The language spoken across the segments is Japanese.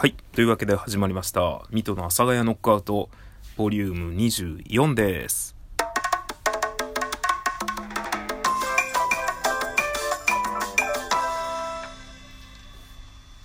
はい。というわけで始まりました。ミトの阿佐ヶ谷ノックアウト、ボリューム24です。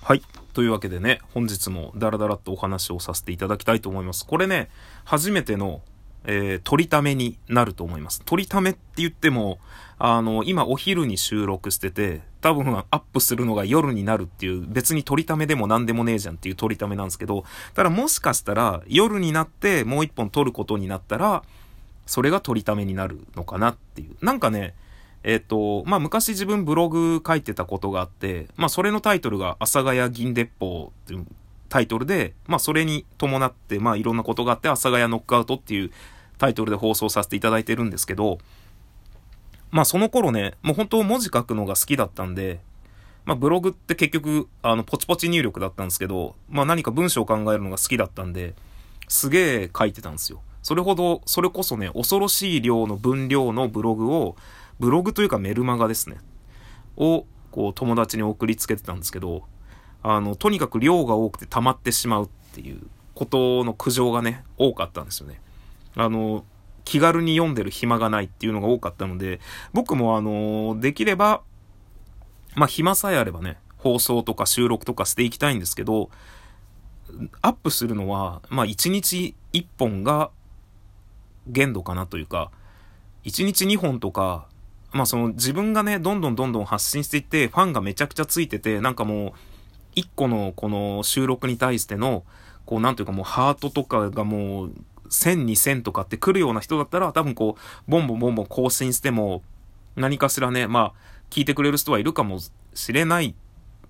はい。というわけでね、本日もダラダラっとお話をさせていただきたいと思います。これね、初めての、えー、取りためになると思います。取りためって言っても、あの、今お昼に収録してて、多分アップするのが夜になるっていう、別に取りためでも何でもねえじゃんっていう取りためなんですけど、ただもしかしたら夜になってもう一本撮ることになったら、それが取りためになるのかなっていう。なんかね、えっ、と、まあ、昔自分ブログ書いてたことがあって、まあ、それのタイトルが阿佐ヶ谷銀鉄砲っていうタイトルで、まあ、それに伴って、まあ、いろんなことがあって、阿佐ヶ谷ノックアウトっていうタイトルで放送させていただいてるんですけど、まあ、その頃ね、もう本当文字書くのが好きだったんで、まあ、ブログって結局、あの、ポチポチ入力だったんですけど、まあ、何か文章を考えるのが好きだったんで、すげえ書いてたんですよ。それほど、それこそね、恐ろしい量の分量のブログを、ブログというかメルマガですね。を、こう、友達に送りつけてたんですけど、あの、とにかく量が多くて溜まってしまうっていうことの苦情がね、多かったんですよね。あの、気軽に読んでる暇がないっていうのが多かったので、僕もあの、できれば、まあ、暇さえあればね、放送とか収録とかしていきたいんですけど、アップするのは、まあ、1日1本が限度かなというか、1日2本とか、まあその自分がね、どんどんどんどん発信していって、ファンがめちゃくちゃついてて、なんかもう、1個のこの収録に対しての、こうなんていうかもうハートとかがもう、1000、2000とかって来るような人だったら、多分こう、ボンボンボンボン更新しても、何かしらね、まあ、聞いてくれる人はいるかもしれない。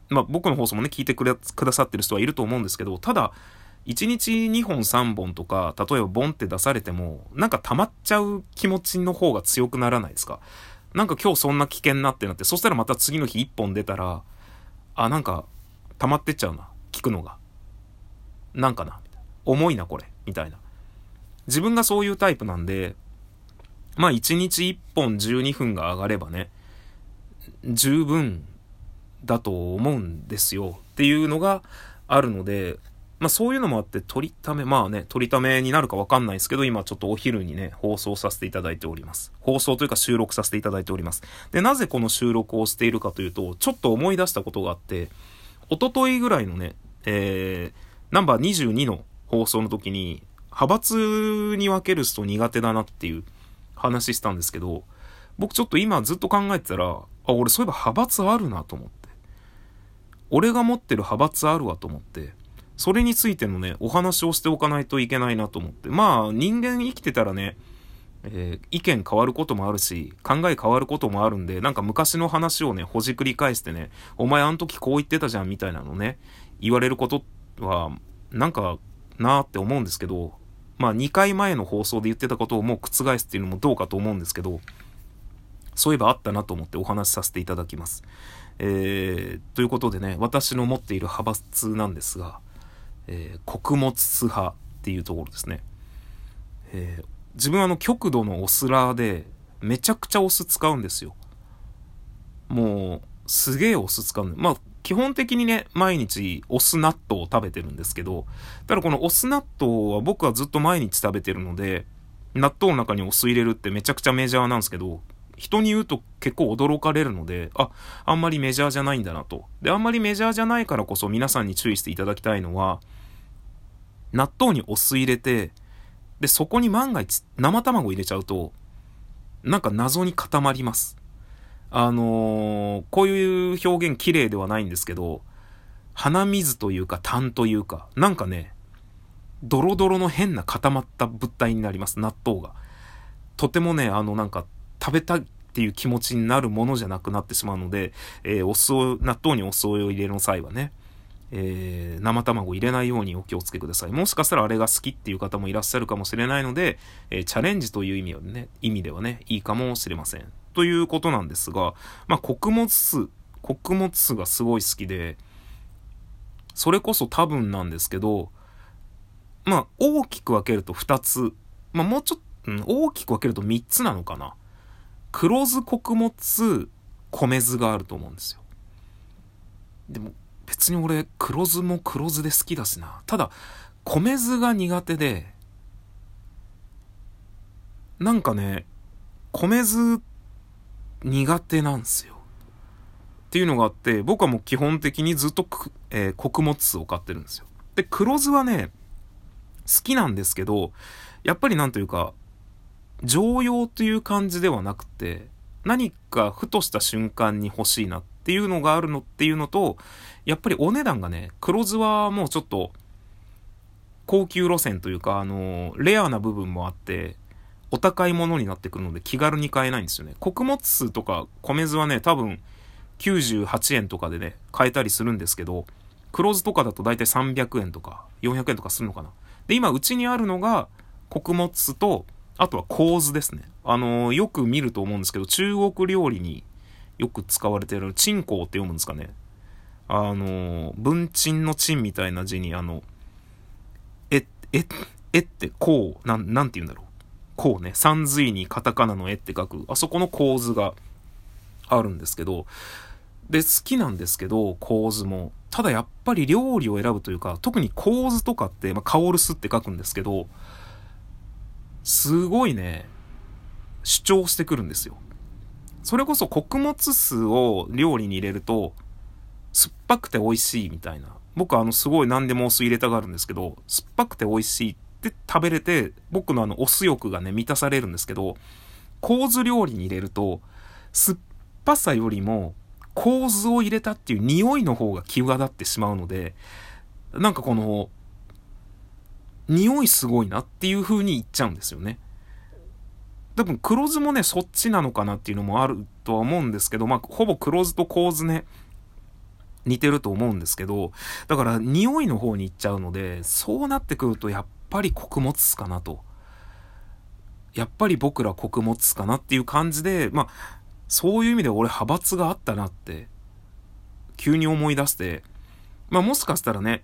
まあ僕の放送もね、聞いてくれ、くださってる人はいると思うんですけど、ただ、1日2本3本とか、例えばボンって出されても、なんか溜まっちゃう気持ちの方が強くならないですか？なんか今日そんな危険なってなって、そしたらまた次の日1本出たら、あ、なんか溜まってっちゃうな。聞くのが。なんかな。重いな、これ。みたいな。自分がそういうタイプなんで、まあ1日1本12分が上がればね、十分だと思うんですよ。っていうのがあるので、まあそういうのもあって、取りため、まあね、取りためになるかわかんないですけど、今ちょっとお昼にね、放送させていただいております。放送というか収録させていただいております。で、なぜこの収録をしているかというと、ちょっと思い出したことがあって、おとといぐらいのね、えー、ナンバー22の放送の時に、派閥に分ける人苦手だなっていう話したんですけど、僕ちょっと今ずっと考えてたら、あ、俺そういえば派閥あるなと思って。俺が持ってる派閥あるわと思って。それについてのね、お話をしておかないといけないなと思って。まあ、人間生きてたらね、えー意見変わることもあるし、考え変わることもあるんで、なんか昔の話をね、ほじくり返してね、お前あの時こう言ってたじゃんみたいなのね、言われることは、なんかなーって思うんですけど、まあ2回前の放送で言ってたことをもう覆すっていうのもどうかと思うんですけど、そういえばあったなと思ってお話しさせていただきます。えー、ということでね、私の持っている派閥なんですが、えー、穀物派っていうところですね。えー、自分はあの極度のオスラーで、めちゃくちゃオス使うんですよ。もう、すげえオス使うんまあ、基本的にね、毎日オス納豆を食べてるんですけど、ただこのオス納豆は僕はずっと毎日食べてるので、納豆の中にお酢入れるってめちゃくちゃメジャーなんですけど、人に言うと結構驚かれるので、あ、あんまりメジャーじゃないんだなと。で、あんまりメジャーじゃないからこそ皆さんに注意していただきたいのは、納豆にお酢入れて、で、そこに万が一生卵入れちゃうと、なんか謎に固まります。あのー、こういう表現綺麗ではないんですけど、鼻水というか痰というか、なんかね、ドロドロの変な固まった物体になります、納豆が。とてもね、あのなんか食べたいっていう気持ちになるものじゃなくなってしまうので、えー、お酢を、納豆にお酢を入れる際はね、えー、生卵入れないようにお気をつけください。もしかしたらあれが好きっていう方もいらっしゃるかもしれないので、えー、チャレンジという意味はね、意味ではね、いいかもしれません。ということなんですが、まあ、穀物酢、穀物酢がすごい好きで、それこそ多分なんですけど、まあ、大きく分けると2つ、まあ、もうちょっと、大きく分けると3つなのかな。黒酢穀物酢、米酢があると思うんですよ。でも、別に俺、黒酢も黒酢で好きだしな。ただ、米酢が苦手で、なんかね、米酢苦手なんですよ。っていうのがあって、僕はもう基本的にずっとえー、穀物を買ってるんですよ。で、黒酢はね、好きなんですけど、やっぱりなんというか、常用という感じではなくて、何かふとした瞬間に欲しいなっていうのがあるのっていうのと、やっぱりお値段がね、黒酢はもうちょっと、高級路線というか、あの、レアな部分もあって、お高いものになってくるので気軽に買えないんですよね。穀物酢とか米酢はね、多分98円とかでね、買えたりするんですけど、黒酢とかだと大体300円とか400円とかするのかな。で、今うちにあるのが穀物酢と、あとは構図ですね。あのー、よく見ると思うんですけど、中国料理によく使われてる、チンコウって読むんですかね。あのー、文鎮の鎮みたいな字に、あの、え、え、えって、こう、なん、なんて言うんだろう。こうね、三髄にカタカナの絵って書く、あそこの構図があるんですけど、で、好きなんですけど、構図も。ただやっぱり料理を選ぶというか、特に構図とかって、まあ、カオルスって書くんですけど、すごいね、主張してくるんですよ。それこそ穀物酢を料理に入れると、酸っぱくて美味しいみたいな。僕はあのすごい何でもお酢入れたがるんですけど、酸っぱくて美味しいっって食べれて、僕のあの、お酢欲がね、満たされるんですけど、構図料理に入れると、酸っぱさよりも、構図を入れたっていう匂いの方が際立ってしまうので、なんかこの、匂いすごいなっていう風に言っちゃうんですよね。多分黒酢もね、そっちなのかなっていうのもあるとは思うんですけど、まあ、ほぼ黒酢と構図ね、似てると思うんですけど、だから匂いの方に行っちゃうので、そうなってくるとやっぱり穀物酢かなと。やっぱり僕ら穀物酢かなっていう感じで、まあ、そういう意味で俺派閥があったなって、急に思い出して、まあもしかしたらね、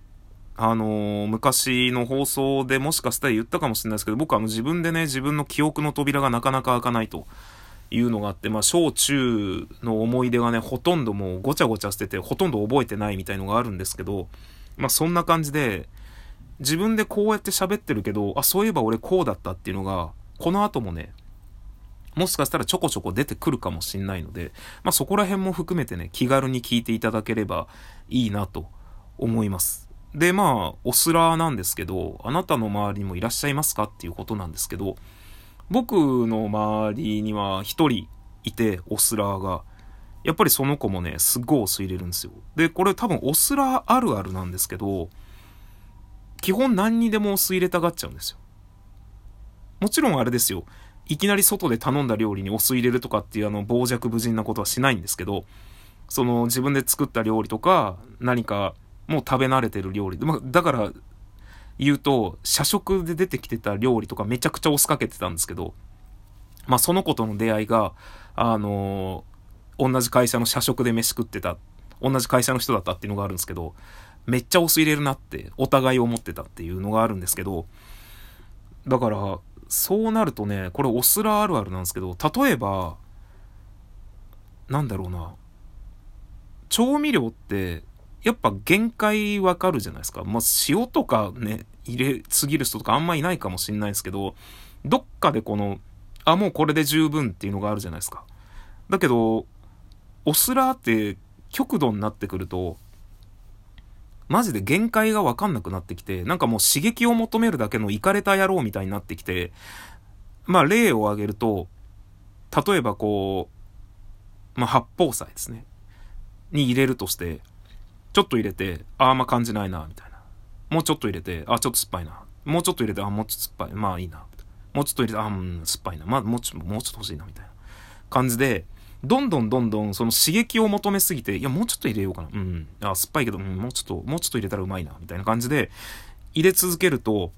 あのー、昔の放送でもしかしたら言ったかもしれないですけど、僕はあの自分でね、自分の記憶の扉がなかなか開かないというのがあって、まあ小中の思い出がね、ほとんどもうごちゃごちゃしてて、ほとんど覚えてないみたいのがあるんですけど、まあそんな感じで、自分でこうやって喋ってるけど、あ、そういえば俺こうだったっていうのが、この後もね、もしかしたらちょこちょこ出てくるかもしんないので、まあそこら辺も含めてね、気軽に聞いていただければいいなと思います。で、まあ、オスラーなんですけど、あなたの周りにもいらっしゃいますかっていうことなんですけど、僕の周りには一人いて、オスラーが。やっぱりその子もね、すっごいお酢入れるんですよ。で、これ多分オスラーあるあるなんですけど、基本何にでもお酢入れたがっちゃうんですよ。もちろんあれですよ。いきなり外で頼んだ料理にお酢入れるとかっていうあの傍若無人なことはしないんですけど、その自分で作った料理とか、何かもう食べ慣れてる料理。まあ、だから言うと、社食で出てきてた料理とかめちゃくちゃお酢かけてたんですけど、まあその子との出会いが、あのー、同じ会社の社食で飯食ってた、同じ会社の人だったっていうのがあるんですけど、めっちゃお酢入れるなってお互い思ってたっていうのがあるんですけど、だから、そうなるとね、これお酢らあるあるなんですけど、例えば、なんだろうな、調味料って、やっぱ限界わかるじゃないですか。まあ、塩とかね、入れすぎる人とかあんまいないかもしんないですけど、どっかでこの、あ、もうこれで十分っていうのがあるじゃないですか。だけど、お酢らって極度になってくると、マジで限界がわかんなくなってきて、なんかもう刺激を求めるだけのイカれた野郎みたいになってきて、まあ例を挙げると、例えばこう、まあ発泡剤ですね。に入れるとして、ちょっと入れて、ああ、あま感じないな、みたいな。もうちょっと入れて、あ、ちょっと酸っぱいな。もうちょっと入れて、あ、もうちょっと酸っぱい。まあいいな。もうちょっと入れて、あ、うん、酸っぱいな。まあもちょっと、もうちょっと欲しいな、みたいな感じで、どんどんどんどんその刺激を求めすぎて、いや、もうちょっと入れようかな。うん。あ、酸っぱいけど、うん、もうちょっと、もうちょっと入れたらうまいな。みたいな感じで、入れ続けると、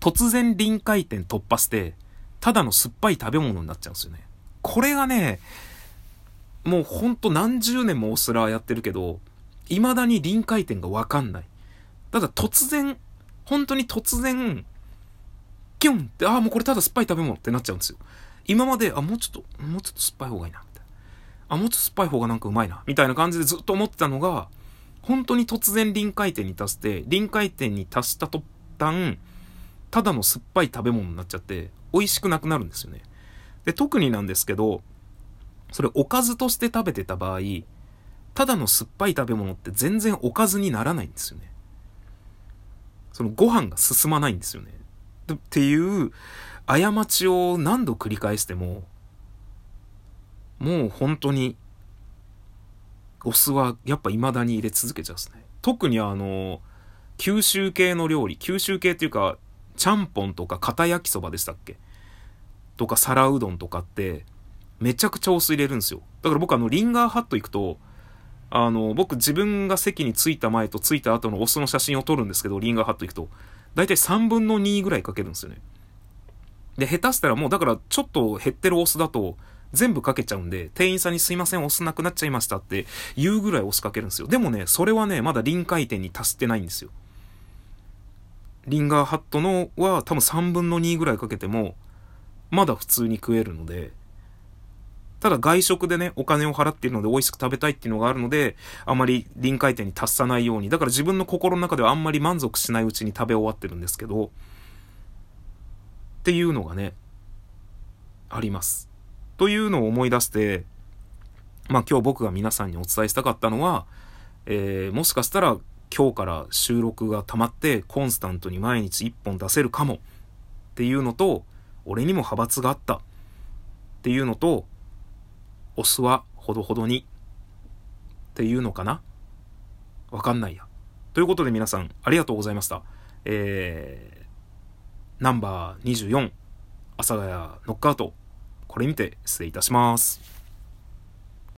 突然臨界点突破して、ただの酸っぱい食べ物になっちゃうんですよね。これがね、もうほんと何十年もオスラーやってるけど、未だに臨界点がわかんない。ただ突然、本当に突然、キュンって、ああ、もうこれただ酸っぱい食べ物ってなっちゃうんですよ。今まで、あ、もうちょっと、もうちょっと酸っぱい方がいいな、みたいな。あ、もうちょっと酸っぱい方がなんかうまいな、みたいな感じでずっと思ってたのが、本当に突然臨界点に達して、臨界点に達した途端、ただの酸っぱい食べ物になっちゃって、美味しくなくなるんですよね。で、特になんですけど、それおかずとして食べてた場合、ただの酸っぱい食べ物って全然おかずにならないんですよね。そのご飯が進まないんですよね。っていう過ちを何度繰り返しても、もう本当に、お酢はやっぱ未だに入れ続けちゃうんですね。特にあの、九州系の料理、九州系っていうか、ちゃんぽんとか片焼きそばでしたっけ？とか皿うどんとかって、めちゃくちゃお酢入れるんですよ。だから僕あの、リンガーハット行くと、あの、僕自分が席に着いた前と着いた後のお酢の写真を撮るんですけど、リンガーハット行くと、だいたい3分の2ぐらいかけるんですよね。で、下手したらもうだからちょっと減ってるお酢だと、全部かけちゃうんで、店員さんにすいません、お酢なくなっちゃいましたって言うぐらいお酢かけるんですよ。でもね、それはね、まだ臨界点に達してないんですよ。リンガーハットのは多分3分の2ぐらいかけても、まだ普通に食えるので、ただ外食でね、お金を払っているので美味しく食べたいっていうのがあるので、あまり臨界点に達さないように、だから自分の心の中ではあんまり満足しないうちに食べ終わってるんですけど、っていうのがね、あります。というのを思い出して、まあ今日僕が皆さんにお伝えしたかったのは、えー、もしかしたら今日から収録が溜まってコンスタントに毎日1本出せるかもっていうのと、俺にも派閥があったっていうのと、お酢はほどほどにっていうのかな？わかんないや。ということで皆さんありがとうございました。えー、ナンバー24、阿佐ヶ谷ノックアウト。これにて失礼いたします。